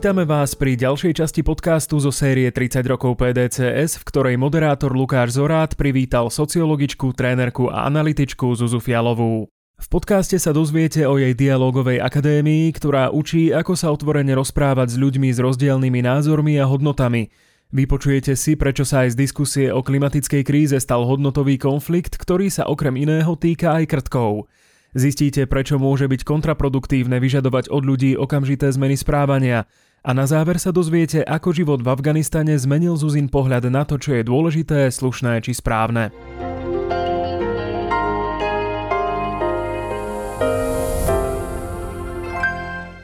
Vítame vás pri ďalšej časti podcastu zo série 30 rokov PDCS, v ktorej moderátor Lukáš Zorát privítal sociologičku, trénerku a analytičku Zuzu Fialovú. V podcaste sa dozviete o jej dialogovej akadémii, ktorá učí, ako sa otvorene rozprávať s ľuďmi s rozdielnymi názormi a hodnotami. Vypočujete si, prečo sa aj z diskusie o klimatickej kríze stal hodnotový konflikt, ktorý sa okrem iného týka aj krtkov. Zistíte, prečo môže byť kontraproduktívne vyžadovať od ľudí okamžité zmeny správania. A na záver sa dozviete, ako život v Afganistane zmenil Zuzin pohľad na to, čo je dôležité, slušné či správne.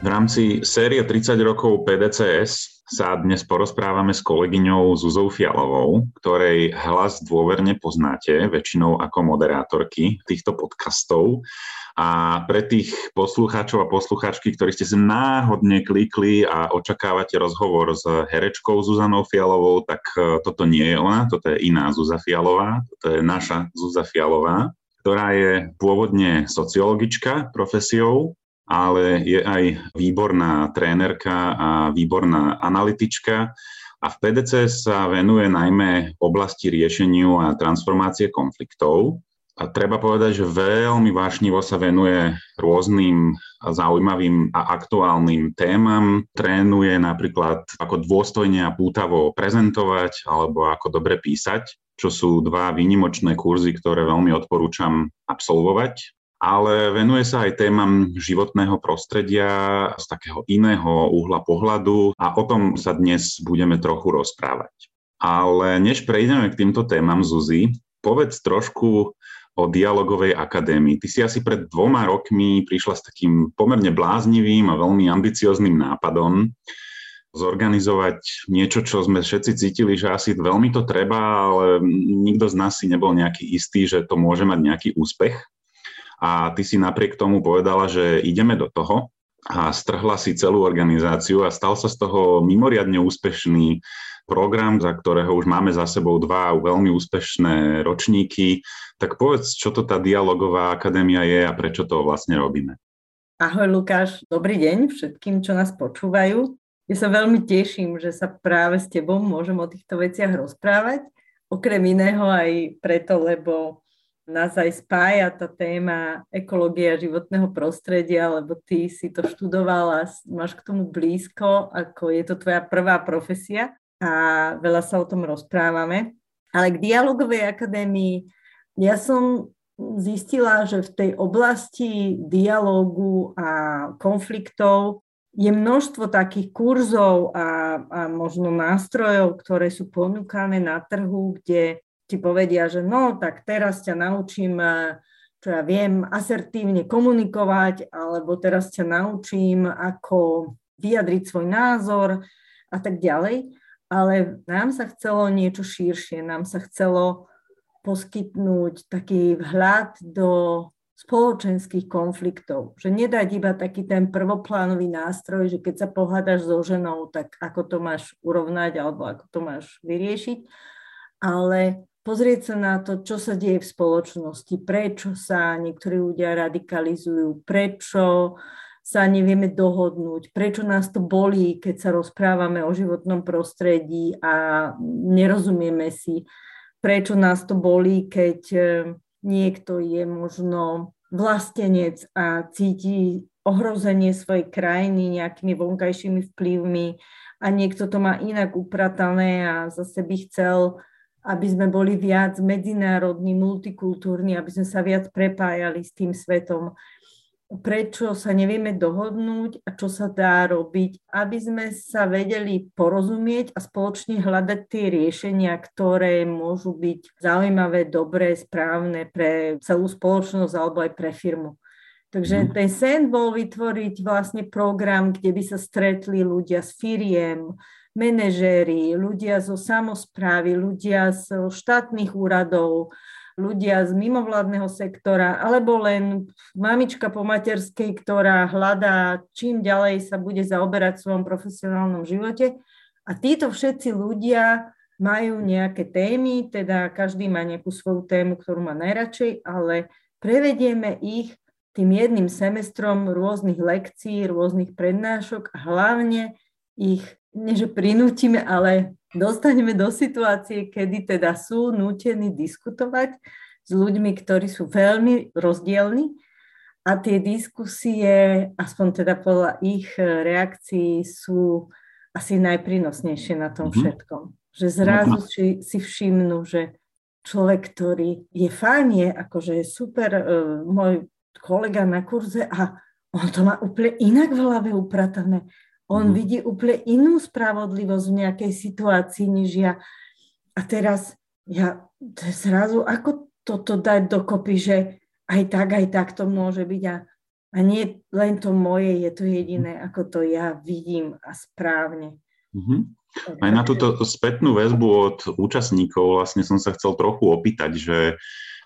V rámci série 30 rokov PDCS sa dnes porozprávame s kolegyňou Zuzou Fialovou, ktorej hlas dôverne poznáte väčšinou ako moderátorky týchto podcastov. A pre tých poslucháčov a poslucháčky, ktorí ste sem náhodne klikli a očakávate rozhovor s herečkou Zuzanou Fialovou, tak e, toto nie je ona, toto je iná Zuza Fialová, toto je naša Zuza Fialová, ktorá je pôvodne sociologička profesiou, ale je aj výborná trénerka a výborná analytička a v PDC sa venuje najmä oblasti riešeniu a transformácie konfliktov. A treba povedať, že veľmi vášnivo sa venuje rôznym zaujímavým a aktuálnym témam. Trénuje napríklad, ako dôstojne a pútavo prezentovať alebo ako dobre písať, čo sú dva výnimočné kurzy, ktoré veľmi odporúčam absolvovať ale venuje sa aj témam životného prostredia z takého iného uhla pohľadu a o tom sa dnes budeme trochu rozprávať. Ale než prejdeme k týmto témam, Zuzi, povedz trošku o dialogovej akadémii. Ty si asi pred dvoma rokmi prišla s takým pomerne bláznivým a veľmi ambiciozným nápadom zorganizovať niečo, čo sme všetci cítili, že asi veľmi to treba, ale nikto z nás si nebol nejaký istý, že to môže mať nejaký úspech. A ty si napriek tomu povedala, že ideme do toho a strhla si celú organizáciu a stal sa z toho mimoriadne úspešný program, za ktorého už máme za sebou dva veľmi úspešné ročníky. Tak povedz, čo to tá dialogová akadémia je a prečo to vlastne robíme. Ahoj Lukáš, dobrý deň všetkým, čo nás počúvajú. Ja sa veľmi teším, že sa práve s tebou môžem o týchto veciach rozprávať. Okrem iného aj preto, lebo nás aj spája tá téma ekológia životného prostredia, lebo ty si to študovala, máš k tomu blízko, ako je to tvoja prvá profesia a veľa sa o tom rozprávame. Ale k dialogovej akadémii ja som zistila, že v tej oblasti dialógu a konfliktov je množstvo takých kurzov a, a možno nástrojov, ktoré sú ponúkané na trhu, kde ti povedia, že no, tak teraz ťa naučím, čo ja viem, asertívne komunikovať, alebo teraz ťa naučím, ako vyjadriť svoj názor a tak ďalej ale nám sa chcelo niečo širšie, nám sa chcelo poskytnúť taký vhľad do spoločenských konfliktov. Že nedať iba taký ten prvoplánový nástroj, že keď sa pohádaš so ženou, tak ako to máš urovnať alebo ako to máš vyriešiť, ale pozrieť sa na to, čo sa deje v spoločnosti, prečo sa niektorí ľudia radikalizujú, prečo sa nevieme dohodnúť, prečo nás to bolí, keď sa rozprávame o životnom prostredí a nerozumieme si, prečo nás to bolí, keď e, niekto je možno vlastenec a cíti ohrozenie svojej krajiny nejakými vonkajšími vplyvmi a niekto to má inak upratané a zase by chcel, aby sme boli viac medzinárodní, multikultúrni, aby sme sa viac prepájali s tým svetom prečo sa nevieme dohodnúť a čo sa dá robiť, aby sme sa vedeli porozumieť a spoločne hľadať tie riešenia, ktoré môžu byť zaujímavé, dobré, správne pre celú spoločnosť alebo aj pre firmu. Takže mhm. ten sen bol vytvoriť vlastne program, kde by sa stretli ľudia z firiem, manažéri, ľudia zo samozprávy, ľudia z štátnych úradov, ľudia z mimovládneho sektora, alebo len mamička po materskej, ktorá hľadá, čím ďalej sa bude zaoberať v svojom profesionálnom živote. A títo všetci ľudia majú nejaké témy, teda každý má nejakú svoju tému, ktorú má najradšej, ale prevedieme ich tým jedným semestrom rôznych lekcií, rôznych prednášok a hlavne ich, nie že prinútime, ale dostaneme do situácie, kedy teda sú nútení diskutovať s ľuďmi, ktorí sú veľmi rozdielni a tie diskusie, aspoň teda podľa ich reakcií, sú asi najprínosnejšie na tom mhm. všetkom. Že zrazu si, si všimnú, že človek, ktorý je fajn, je akože super uh, môj kolega na kurze a on to má úplne inak v hlave upratané. On mm. vidí úplne inú spravodlivosť v nejakej situácii, než ja. A teraz ja zrazu, ako toto dať dokopy, že aj tak, aj tak to môže byť a, a nie len to moje, je to jediné, ako to ja vidím a správne. Mm-hmm. Aj na túto spätnú väzbu od účastníkov vlastne som sa chcel trochu opýtať, že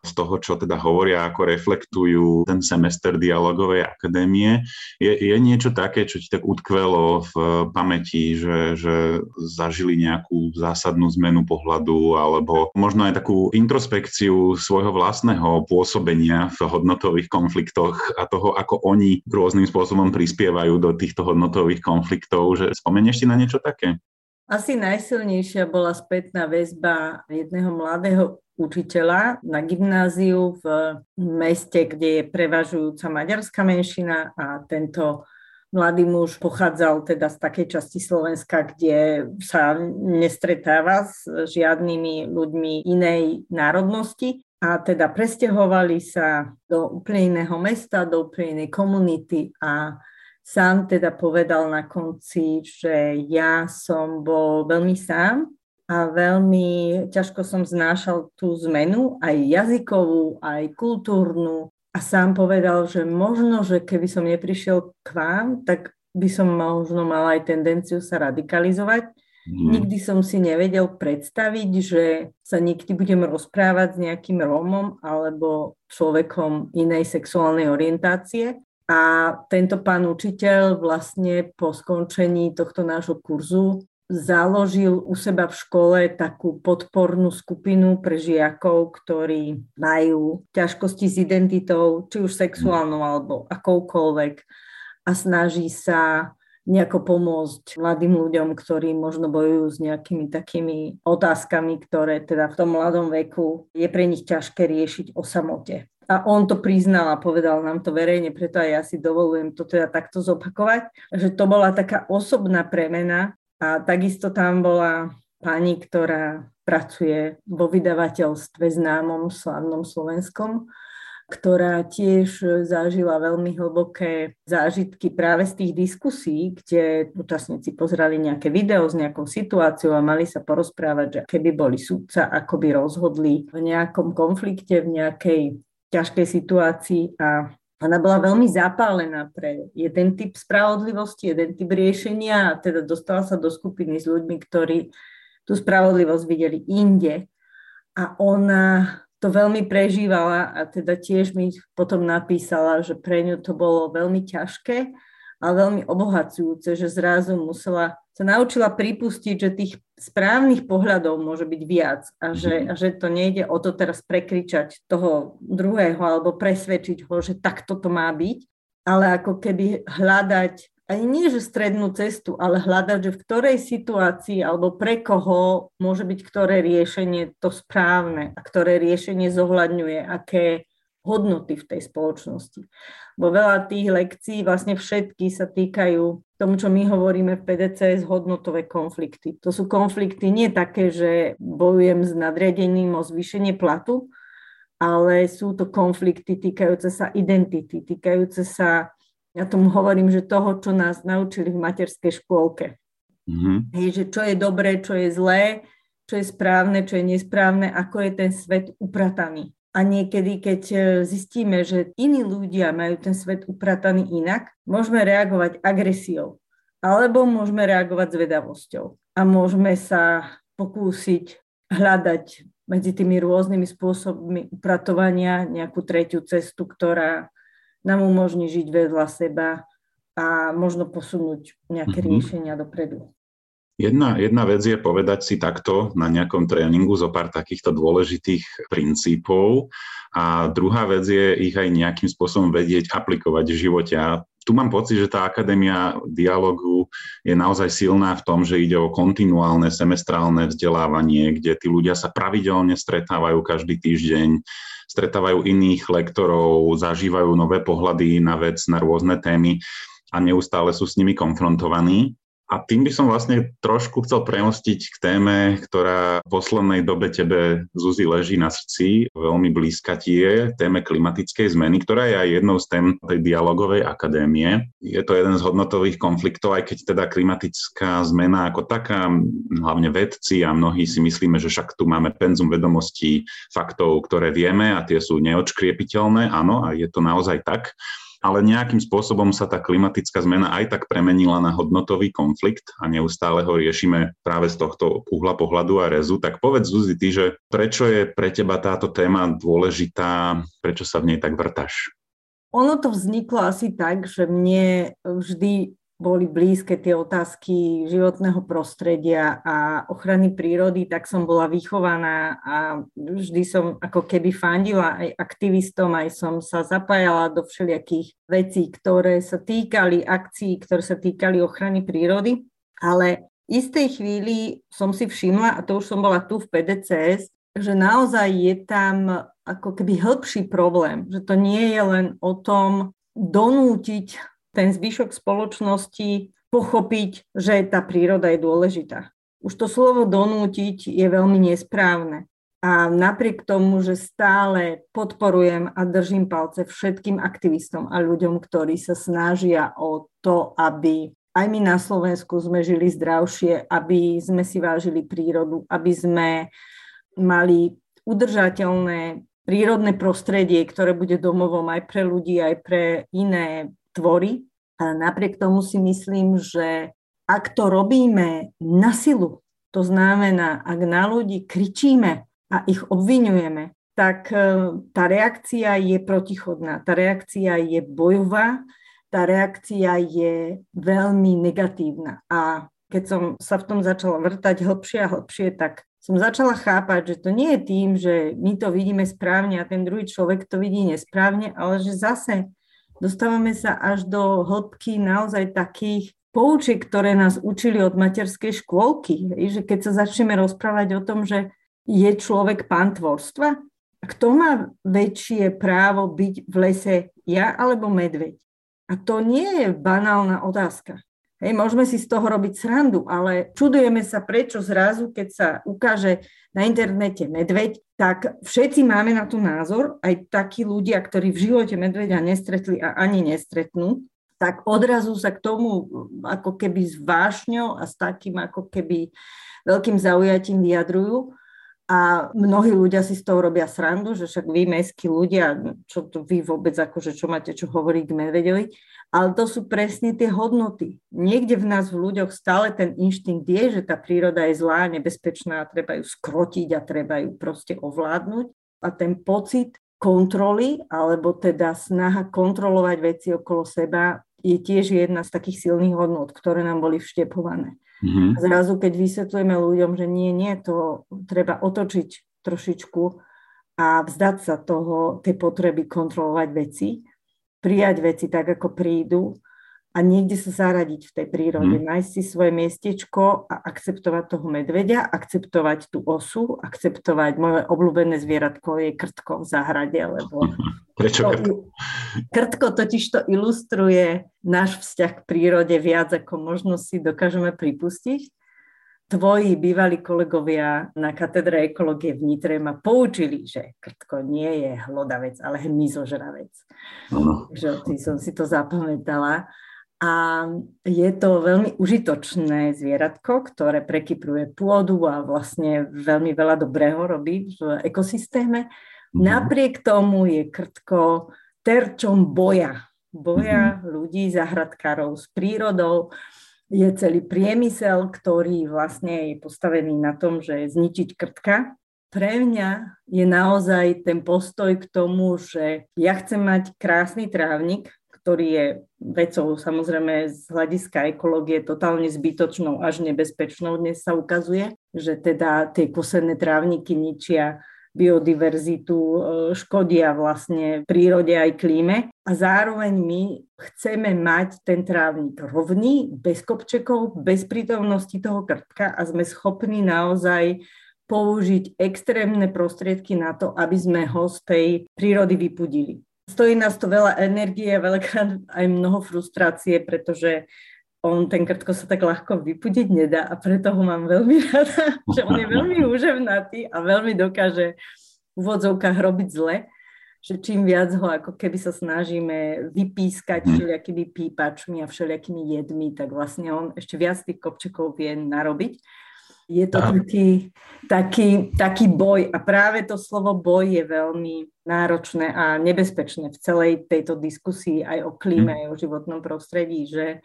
z toho, čo teda hovoria, ako reflektujú ten semester dialogovej akadémie. Je, je niečo také, čo ti tak utkvelo v pamäti, že, že zažili nejakú zásadnú zmenu pohľadu alebo možno aj takú introspekciu svojho vlastného pôsobenia v hodnotových konfliktoch a toho, ako oni rôznym spôsobom prispievajú do týchto hodnotových konfliktov, že spomenieš si na niečo také? Asi najsilnejšia bola spätná väzba jedného mladého učiteľa na gymnáziu v meste, kde je prevažujúca maďarská menšina a tento mladý muž pochádzal teda z takej časti Slovenska, kde sa nestretáva s žiadnymi ľuďmi inej národnosti a teda presťahovali sa do úplne iného mesta, do úplne inej komunity a sám teda povedal na konci, že ja som bol veľmi sám a veľmi ťažko som znášal tú zmenu, aj jazykovú, aj kultúrnu. A sám povedal, že možno, že keby som neprišiel k vám, tak by som možno mal aj tendenciu sa radikalizovať. Mm. Nikdy som si nevedel predstaviť, že sa nikdy budem rozprávať s nejakým Rómom alebo človekom inej sexuálnej orientácie. A tento pán učiteľ vlastne po skončení tohto nášho kurzu založil u seba v škole takú podpornú skupinu pre žiakov, ktorí majú ťažkosti s identitou, či už sexuálnou alebo akoukoľvek a snaží sa nejako pomôcť mladým ľuďom, ktorí možno bojujú s nejakými takými otázkami, ktoré teda v tom mladom veku je pre nich ťažké riešiť o samote. A on to priznal a povedal nám to verejne, preto aj ja si dovolujem to teda takto zopakovať, že to bola taká osobná premena a takisto tam bola pani, ktorá pracuje vo vydavateľstve známom, slavnom slovenskom, ktorá tiež zažila veľmi hlboké zážitky práve z tých diskusí, kde účastníci pozerali nejaké video s nejakou situáciou a mali sa porozprávať, že keby boli sudca, ako by rozhodli v nejakom konflikte, v nejakej ťažkej situácii a ona bola veľmi zapálená pre jeden typ spravodlivosti, jeden typ riešenia a teda dostala sa do skupiny s ľuďmi, ktorí tú spravodlivosť videli inde. A ona to veľmi prežívala a teda tiež mi potom napísala, že pre ňu to bolo veľmi ťažké, ale veľmi obohacujúce, že zrazu musela sa naučila pripustiť, že tých správnych pohľadov môže byť viac a že, mhm. a že to nejde o to teraz prekričať toho druhého alebo presvedčiť ho, že takto to má byť, ale ako keby hľadať ani nie, že strednú cestu, ale hľadať, že v ktorej situácii alebo pre koho môže byť ktoré riešenie to správne a ktoré riešenie zohľadňuje, aké hodnoty v tej spoločnosti. Bo veľa tých lekcií, vlastne všetky sa týkajú tomu, čo my hovoríme v PDCS, hodnotové konflikty. To sú konflikty nie také, že bojujem s nadriadením o zvýšenie platu, ale sú to konflikty týkajúce sa identity, týkajúce sa, ja tomu hovorím, že toho, čo nás naučili v materskej škôlke. Mm-hmm. Hej, že čo je dobré, čo je zlé, čo je správne, čo je nesprávne, ako je ten svet uprataný. A niekedy, keď e, zistíme, že iní ľudia majú ten svet uprataný inak, môžeme reagovať agresiou, alebo môžeme reagovať zvedavosťou. A môžeme sa pokúsiť hľadať medzi tými rôznymi spôsobmi upratovania nejakú tretiu cestu, ktorá nám umožní žiť vedľa seba a možno posunúť nejaké mm-hmm. riešenia dopredu. Jedna, jedna vec je povedať si takto na nejakom tréningu zo pár takýchto dôležitých princípov a druhá vec je ich aj nejakým spôsobom vedieť aplikovať v živote. A tu mám pocit, že tá akadémia dialogu je naozaj silná v tom, že ide o kontinuálne semestrálne vzdelávanie, kde tí ľudia sa pravidelne stretávajú každý týždeň, stretávajú iných lektorov, zažívajú nové pohľady na vec, na rôzne témy a neustále sú s nimi konfrontovaní. A tým by som vlastne trošku chcel premostiť k téme, ktorá v poslednej dobe tebe, Zuzi, leží na srdci, veľmi blízka ti je, téme klimatickej zmeny, ktorá je aj jednou z tém tej dialogovej akadémie. Je to jeden z hodnotových konfliktov, aj keď teda klimatická zmena ako taká, hlavne vedci a mnohí si myslíme, že však tu máme penzum vedomostí, faktov, ktoré vieme a tie sú neočkriepiteľné, áno, a je to naozaj tak ale nejakým spôsobom sa tá klimatická zmena aj tak premenila na hodnotový konflikt a neustále ho riešime práve z tohto uhla pohľadu a rezu. Tak povedz, Zuzi, ty, že prečo je pre teba táto téma dôležitá, prečo sa v nej tak vrtaš? Ono to vzniklo asi tak, že mne vždy boli blízke tie otázky životného prostredia a ochrany prírody, tak som bola vychovaná a vždy som ako keby fandila aj aktivistom, aj som sa zapájala do všelijakých vecí, ktoré sa týkali akcií, ktoré sa týkali ochrany prírody, ale v istej chvíli som si všimla, a to už som bola tu v PDCS, že naozaj je tam ako keby hĺbší problém, že to nie je len o tom donútiť ten zvyšok spoločnosti pochopiť, že tá príroda je dôležitá. Už to slovo donútiť je veľmi nesprávne. A napriek tomu, že stále podporujem a držím palce všetkým aktivistom a ľuďom, ktorí sa snažia o to, aby aj my na Slovensku sme žili zdravšie, aby sme si vážili prírodu, aby sme mali udržateľné prírodné prostredie, ktoré bude domovom aj pre ľudí, aj pre iné tvory. A napriek tomu si myslím, že ak to robíme na silu, to znamená, ak na ľudí kričíme a ich obvinujeme, tak e, tá reakcia je protichodná, tá reakcia je bojová, tá reakcia je veľmi negatívna. A keď som sa v tom začala vrtať hlbšie a hlbšie, tak som začala chápať, že to nie je tým, že my to vidíme správne a ten druhý človek to vidí nesprávne, ale že zase dostávame sa až do hĺbky naozaj takých poučiek, ktoré nás učili od materskej škôlky. Že keď sa začneme rozprávať o tom, že je človek pán tvorstva, kto má väčšie právo byť v lese, ja alebo medveď? A to nie je banálna otázka. Hej, môžeme si z toho robiť srandu, ale čudujeme sa, prečo zrazu, keď sa ukáže na internete medveď, tak všetci máme na to názor, aj takí ľudia, ktorí v živote medveďa nestretli a ani nestretnú, tak odrazu sa k tomu ako keby s vášňou a s takým ako keby veľkým zaujatím vyjadrujú. A mnohí ľudia si z toho robia srandu, že však vy, mestskí ľudia, čo to vy vôbec, akože čo máte čo hovoriť k medveďovi. Ale to sú presne tie hodnoty. Niekde v nás, v ľuďoch, stále ten inštinkt je, že tá príroda je zlá, nebezpečná a treba ju skrotiť a treba ju proste ovládnuť. A ten pocit kontroly, alebo teda snaha kontrolovať veci okolo seba, je tiež jedna z takých silných hodnot, ktoré nám boli vštepované. Mm-hmm. Zrazu, keď vysvetlujeme ľuďom, že nie, nie, to treba otočiť trošičku a vzdať sa toho, tej potreby kontrolovať veci, prijať veci tak, ako prídu a niekde sa zaradiť v tej prírode, mm. nájsť si svoje miestečko a akceptovať toho medveďa, akceptovať tú osu, akceptovať moje obľúbené zvieratko je krtko v záhrade, lebo Prečo krtko? Krtko totiž to ilustruje náš vzťah k prírode viac, ako možno si dokážeme pripustiť tvoji bývalí kolegovia na katedre ekológie v Nitre ma poučili, že krtko nie je hlodavec, ale hmyzožravec. Takže som si to zapamätala. A je to veľmi užitočné zvieratko, ktoré prekypruje pôdu a vlastne veľmi veľa dobrého robí v ekosystéme. Mm-hmm. Napriek tomu je krtko terčom boja. Boja mm-hmm. ľudí, zahradkárov s prírodou je celý priemysel, ktorý vlastne je postavený na tom, že je zničiť krtka. Pre mňa je naozaj ten postoj k tomu, že ja chcem mať krásny trávnik, ktorý je vecou samozrejme z hľadiska ekológie totálne zbytočnou až nebezpečnou. Dnes sa ukazuje, že teda tie kosené trávniky ničia biodiverzitu, e, škodia vlastne prírode aj klíme. A zároveň my chceme mať ten trávnik rovný, bez kopčekov, bez prítomnosti toho krtka a sme schopní naozaj použiť extrémne prostriedky na to, aby sme ho z tej prírody vypudili. Stojí nás to veľa energie, veľakrát aj mnoho frustrácie, pretože on ten krtko sa tak ľahko vypudiť nedá a preto ho mám veľmi rada, že on je veľmi úževnatý a veľmi dokáže v úvodzovkách robiť zle, že čím viac ho ako keby sa snažíme vypískať mhm. všelijakými pípačmi a všelijakými jedmi, tak vlastne on ešte viac tých kopčekov vie narobiť. Je to taký, taký, taký boj a práve to slovo boj je veľmi náročné a nebezpečné v celej tejto diskusii aj o klíme, mm. aj o životnom prostredí, že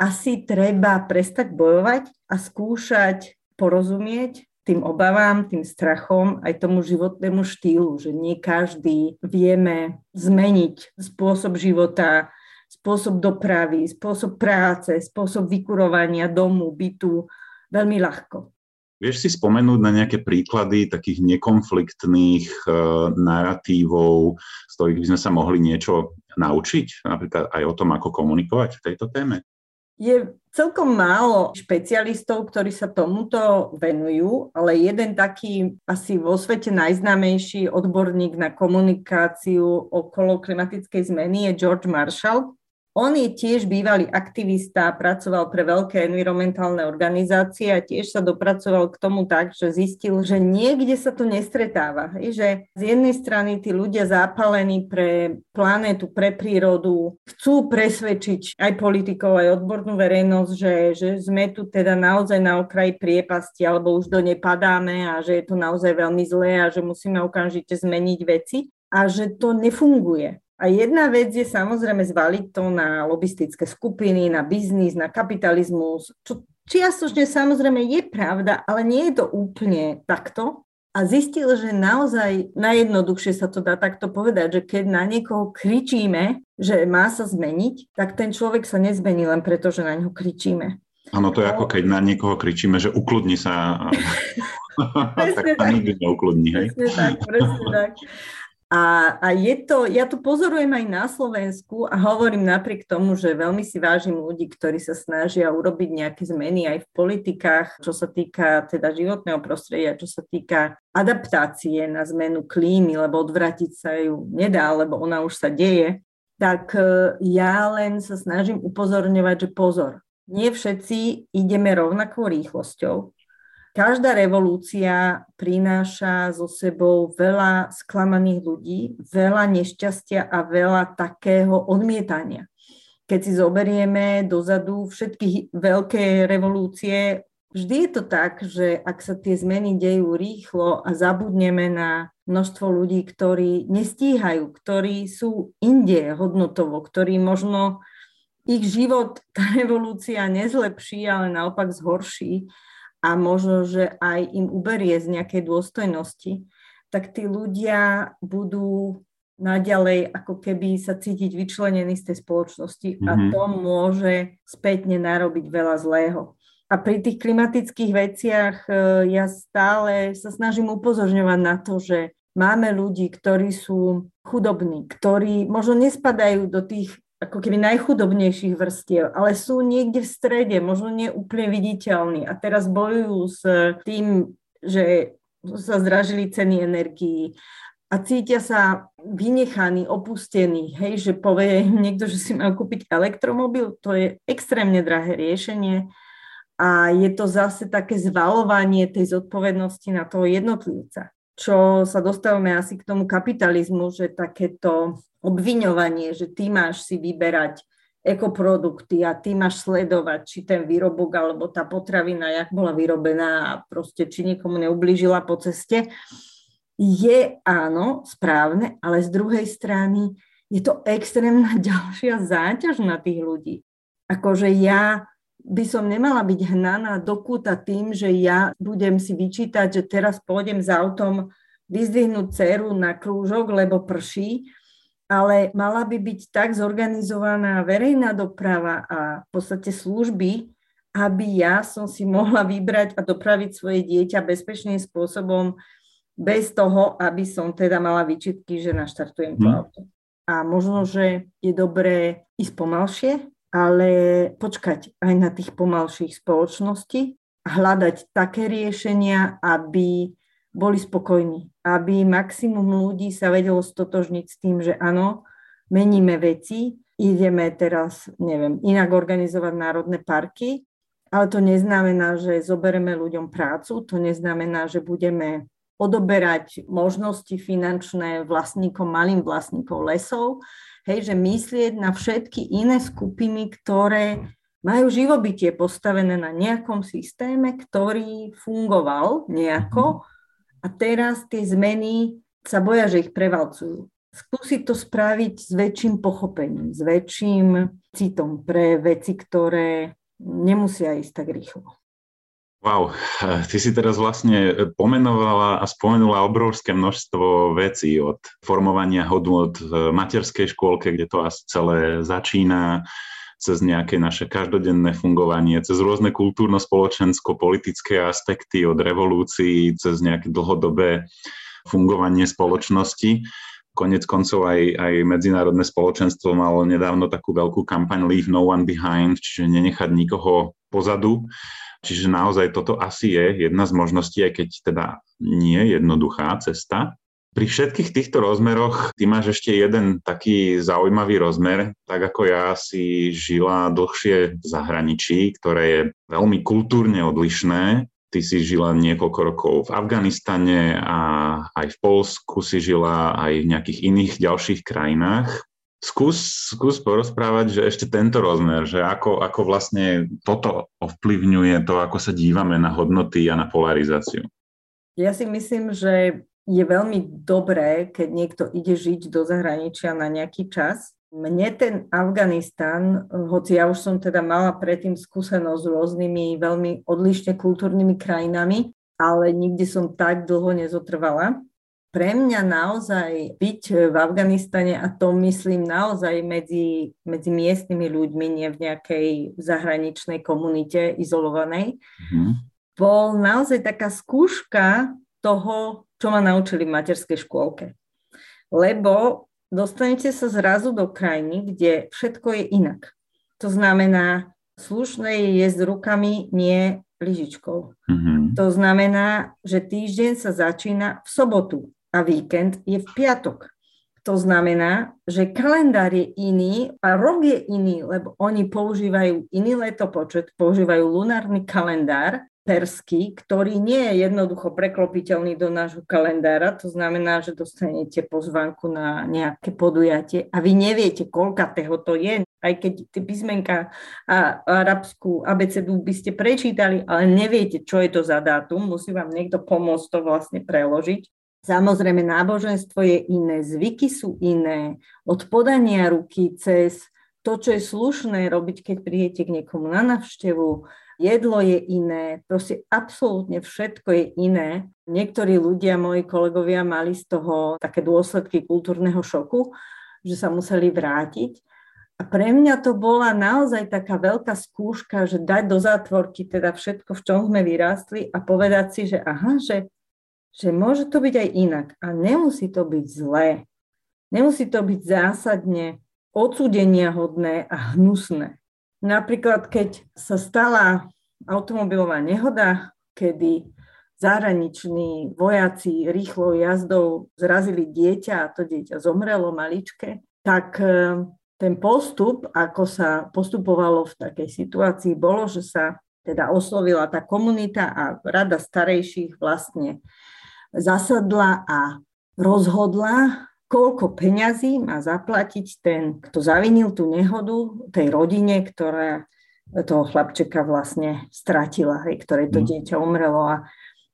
asi treba prestať bojovať a skúšať porozumieť tým obavám, tým strachom, aj tomu životnému štýlu, že nie každý vieme zmeniť spôsob života, spôsob dopravy, spôsob práce, spôsob vykurovania domu, bytu veľmi ľahko. Vieš si spomenúť na nejaké príklady takých nekonfliktných e, narratívov, z ktorých by sme sa mohli niečo naučiť, napríklad aj o tom, ako komunikovať v tejto téme? Je celkom málo špecialistov, ktorí sa tomuto venujú, ale jeden taký asi vo svete najznámejší odborník na komunikáciu okolo klimatickej zmeny je George Marshall. On je tiež bývalý aktivista, pracoval pre veľké environmentálne organizácie a tiež sa dopracoval k tomu tak, že zistil, že niekde sa to nestretáva. Že z jednej strany tí ľudia zápalení pre planétu, pre prírodu chcú presvedčiť aj politikov, aj odbornú verejnosť, že, že sme tu teda naozaj na okraji priepasti alebo už do nepadáme a že je to naozaj veľmi zlé a že musíme okamžite zmeniť veci a že to nefunguje a jedna vec je samozrejme zvaliť to na lobistické skupiny, na biznis, na kapitalizmus, čo čiastočne samozrejme je pravda, ale nie je to úplne takto. A zistil, že naozaj najjednoduchšie sa to dá takto povedať, že keď na niekoho kričíme, že má sa zmeniť, tak ten človek sa nezmení len preto, že na neho kričíme. Áno, to je ako keď na niekoho kričíme, že ukludni sa. tak sa nikdy neukludní, hej? Presne tak, presne tak. A, a je to, ja to pozorujem aj na Slovensku a hovorím napriek tomu, že veľmi si vážim ľudí, ktorí sa snažia urobiť nejaké zmeny aj v politikách, čo sa týka teda životného prostredia, čo sa týka adaptácie na zmenu klímy, lebo odvratiť sa ju nedá, lebo ona už sa deje, tak e, ja len sa snažím upozorňovať, že pozor, nie všetci ideme rovnakou rýchlosťou Každá revolúcia prináša so sebou veľa sklamaných ľudí, veľa nešťastia a veľa takého odmietania. Keď si zoberieme dozadu všetky veľké revolúcie, vždy je to tak, že ak sa tie zmeny dejú rýchlo a zabudneme na množstvo ľudí, ktorí nestíhajú, ktorí sú inde hodnotovo, ktorí možno ich život tá revolúcia nezlepší, ale naopak zhorší, a možno, že aj im uberie z nejakej dôstojnosti, tak tí ľudia budú naďalej ako keby sa cítiť vyčlenení z tej spoločnosti mm-hmm. a mhm. to môže spätne narobiť veľa zlého. A pri tých klimatických veciach e, ja stále sa snažím upozorňovať na to, že máme ľudí, ktorí sú chudobní, ktorí možno nespadajú do tých ako keby najchudobnejších vrstiev, ale sú niekde v strede, možno nie úplne viditeľní. A teraz bojujú s tým, že sa zdražili ceny energií a cítia sa vynechaní, opustení, hej, že povie niekto, že si majú kúpiť elektromobil, to je extrémne drahé riešenie a je to zase také zvalovanie tej zodpovednosti na toho jednotlivca čo sa dostávame asi k tomu kapitalizmu, že takéto obviňovanie, že ty máš si vyberať ekoprodukty a ty máš sledovať, či ten výrobok alebo tá potravina, jak bola vyrobená a proste či nikomu neublížila po ceste, je áno, správne, ale z druhej strany je to extrémna ďalšia záťaž na tých ľudí. Akože ja by som nemala byť hnaná do kúta tým, že ja budem si vyčítať, že teraz pôjdem s autom vyzdvihnúť dceru na krúžok, lebo prší, ale mala by byť tak zorganizovaná verejná doprava a v podstate služby, aby ja som si mohla vybrať a dopraviť svoje dieťa bezpečným spôsobom bez toho, aby som teda mala výčitky, že naštartujem to hmm. auto. A možno, že je dobré ísť pomalšie, ale počkať aj na tých pomalších spoločností hľadať také riešenia, aby boli spokojní, aby maximum ľudí sa vedelo stotožniť s tým, že áno, meníme veci, ideme teraz, neviem, inak organizovať národné parky, ale to neznamená, že zobereme ľuďom prácu, to neznamená, že budeme odoberať možnosti finančné vlastníkom, malým vlastníkom lesov, hej, že myslieť na všetky iné skupiny, ktoré majú živobytie postavené na nejakom systéme, ktorý fungoval nejako a teraz tie zmeny sa boja, že ich prevalcujú. Skúsiť to spraviť s väčším pochopením, s väčším citom pre veci, ktoré nemusia ísť tak rýchlo. Wow, ty si teraz vlastne pomenovala a spomenula obrovské množstvo vecí od formovania hodnot v materskej škôlke, kde to asi celé začína, cez nejaké naše každodenné fungovanie, cez rôzne kultúrno-spoločensko-politické aspekty od revolúcií, cez nejaké dlhodobé fungovanie spoločnosti. Konec koncov aj, aj medzinárodné spoločenstvo malo nedávno takú veľkú kampaň Leave No One Behind, čiže nenechať nikoho pozadu. Čiže naozaj toto asi je jedna z možností, aj keď teda nie je jednoduchá cesta. Pri všetkých týchto rozmeroch ty máš ešte jeden taký zaujímavý rozmer, tak ako ja si žila dlhšie v zahraničí, ktoré je veľmi kultúrne odlišné. Ty si žila niekoľko rokov v Afganistane a aj v Polsku si žila, aj v nejakých iných ďalších krajinách. Skús, skús porozprávať, že ešte tento rozmer, že ako, ako vlastne toto ovplyvňuje to, ako sa dívame na hodnoty a na polarizáciu. Ja si myslím, že je veľmi dobré, keď niekto ide žiť do zahraničia na nejaký čas. Mne ten Afganistan, hoci ja už som teda mala predtým skúsenosť s rôznymi veľmi odlišne kultúrnymi krajinami, ale nikdy som tak dlho nezotrvala. Pre mňa naozaj byť v Afganistane, a to myslím naozaj medzi, medzi miestnymi ľuďmi, nie v nejakej zahraničnej komunite izolovanej, mm-hmm. bol naozaj taká skúška toho, čo ma naučili v materskej škôlke. Lebo dostanete sa zrazu do krajiny, kde všetko je inak. To znamená, slušné je jesť rukami, nie lyžičkou. Mm-hmm. To znamená, že týždeň sa začína v sobotu a víkend je v piatok. To znamená, že kalendár je iný a rok je iný, lebo oni používajú iný letopočet, používajú lunárny kalendár perský, ktorý nie je jednoducho preklopiteľný do nášho kalendára. To znamená, že dostanete pozvánku na nejaké podujatie a vy neviete, koľkatého to je. Aj keď tie písmenka a arabskú abecedu by ste prečítali, ale neviete, čo je to za dátum, musí vám niekto pomôcť to vlastne preložiť. Samozrejme, náboženstvo je iné, zvyky sú iné, od podania ruky cez to, čo je slušné robiť, keď príjete k niekomu na navštevu, jedlo je iné, proste absolútne všetko je iné. Niektorí ľudia, moji kolegovia, mali z toho také dôsledky kultúrneho šoku, že sa museli vrátiť. A pre mňa to bola naozaj taká veľká skúška, že dať do zátvorky teda všetko, v čom sme vyrástli a povedať si, že aha, že, že môže to byť aj inak a nemusí to byť zlé. Nemusí to byť zásadne odsúdenia hodné a hnusné. Napríklad, keď sa stala automobilová nehoda, kedy zahraniční vojaci rýchlou jazdou zrazili dieťa a to dieťa zomrelo maličké, tak e, ten postup, ako sa postupovalo v takej situácii, bolo, že sa teda oslovila tá komunita a rada starejších vlastne zasadla a rozhodla, koľko peňazí má zaplatiť ten, kto zavinil tú nehodu tej rodine, ktorá toho chlapčeka vlastne stratila, hej, ktoré to mm. dieťa umrelo. A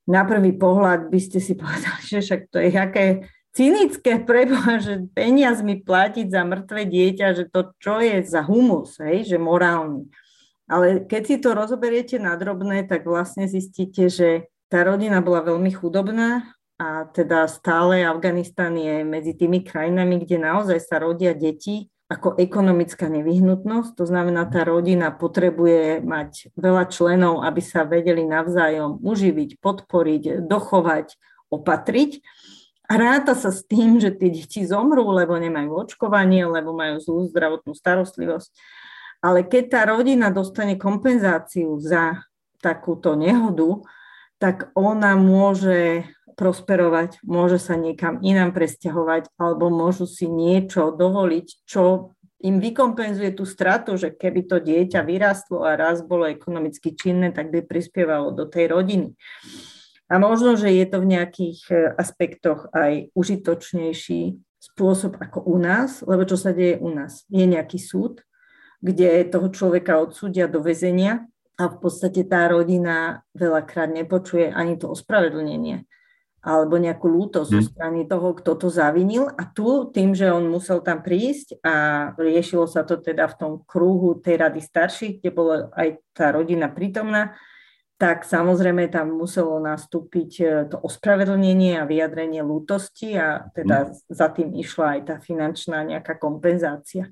na prvý pohľad by ste si povedali, že však to je aké cynické preboha, že peniazmi platiť za mŕtve dieťa, že to čo je za humus, hej, že morálny. Ale keď si to rozoberiete na drobné, tak vlastne zistíte, že tá rodina bola veľmi chudobná, a teda stále Afganistan je medzi tými krajinami, kde naozaj sa rodia deti ako ekonomická nevyhnutnosť. To znamená, tá rodina potrebuje mať veľa členov, aby sa vedeli navzájom uživiť, podporiť, dochovať, opatriť. A ráta sa s tým, že tie deti zomrú, lebo nemajú očkovanie, lebo majú zlú zdravotnú starostlivosť. Ale keď tá rodina dostane kompenzáciu za takúto nehodu, tak ona môže prosperovať, môže sa niekam inám presťahovať alebo môžu si niečo dovoliť, čo im vykompenzuje tú stratu, že keby to dieťa vyrástlo a raz bolo ekonomicky činné, tak by prispievalo do tej rodiny. A možno, že je to v nejakých e, aspektoch aj užitočnejší spôsob ako u nás, lebo čo sa deje u nás? Je nejaký súd, kde toho človeka odsúdia do väzenia a v podstate tá rodina veľakrát nepočuje ani to ospravedlnenie alebo nejakú lútosť zo hmm. strany toho, kto to zavinil. A tu, tým, že on musel tam prísť a riešilo sa to teda v tom kruhu tej rady starších, kde bola aj tá rodina prítomná, tak samozrejme tam muselo nastúpiť e, to ospravedlnenie a vyjadrenie lútosti a teda mm. za tým išla aj tá finančná nejaká kompenzácia.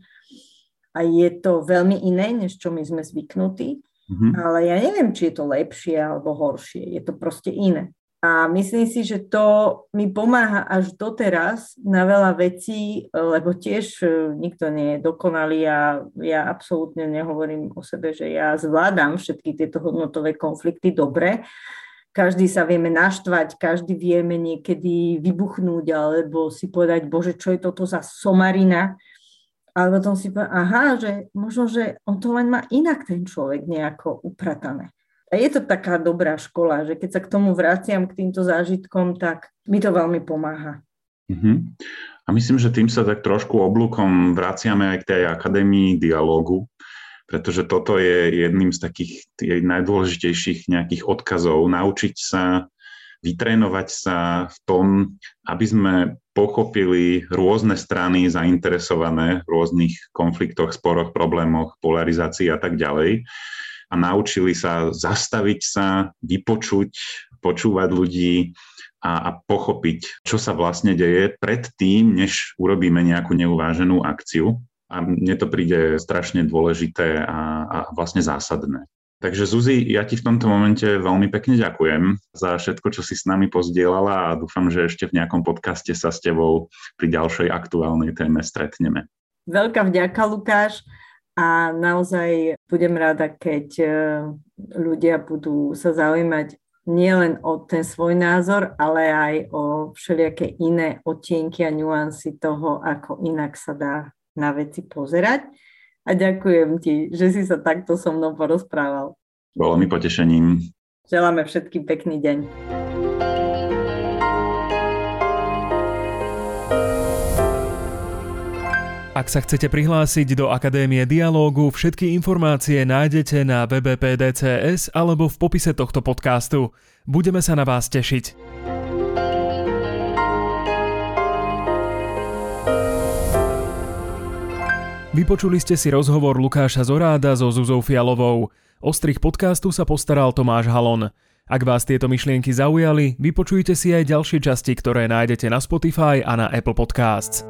A je to veľmi iné, než čo my sme zvyknutí, mm-hmm. ale ja neviem, či je to lepšie alebo horšie. Je to proste iné. A myslím si, že to mi pomáha až doteraz na veľa vecí, lebo tiež e, nikto nie je dokonalý a ja absolútne nehovorím o sebe, že ja zvládam všetky tieto hodnotové konflikty dobre. Každý sa vieme naštvať, každý vieme niekedy vybuchnúť alebo si povedať, bože, čo je toto za somarina. Ale potom si povedať, aha, že možno, že on to len má inak ten človek nejako upratané. A je to taká dobrá škola, že keď sa k tomu vraciam, k týmto zážitkom, tak mi to veľmi pomáha. Uh-huh. A myslím, že tým sa tak trošku oblúkom vraciame aj k tej akadémii dialógu, pretože toto je jedným z takých najdôležitejších nejakých odkazov. Naučiť sa, vytrénovať sa v tom, aby sme pochopili rôzne strany zainteresované v rôznych konfliktoch, sporoch, problémoch, polarizácii a tak ďalej a naučili sa zastaviť sa, vypočuť, počúvať ľudí a, a pochopiť, čo sa vlastne deje pred tým, než urobíme nejakú neuváženú akciu. A mne to príde strašne dôležité a, a vlastne zásadné. Takže Zuzi, ja ti v tomto momente veľmi pekne ďakujem za všetko, čo si s nami pozdielala a dúfam, že ešte v nejakom podcaste sa s tebou pri ďalšej aktuálnej téme stretneme. Veľká vďaka, Lukáš a naozaj budem rada, keď e, ľudia budú sa zaujímať nielen o ten svoj názor, ale aj o všelijaké iné odtienky a nuancy toho, ako inak sa dá na veci pozerať. A ďakujem ti, že si sa takto so mnou porozprával. Bolo mi potešením. Želáme všetkým pekný deň. Ak sa chcete prihlásiť do Akadémie dialógu, všetky informácie nájdete na webe PDCS alebo v popise tohto podcastu. Budeme sa na vás tešiť. Vypočuli ste si rozhovor Lukáša Zoráda so Zuzou Fialovou. O strich podcastu sa postaral Tomáš Halon. Ak vás tieto myšlienky zaujali, vypočujte si aj ďalšie časti, ktoré nájdete na Spotify a na Apple Podcasts.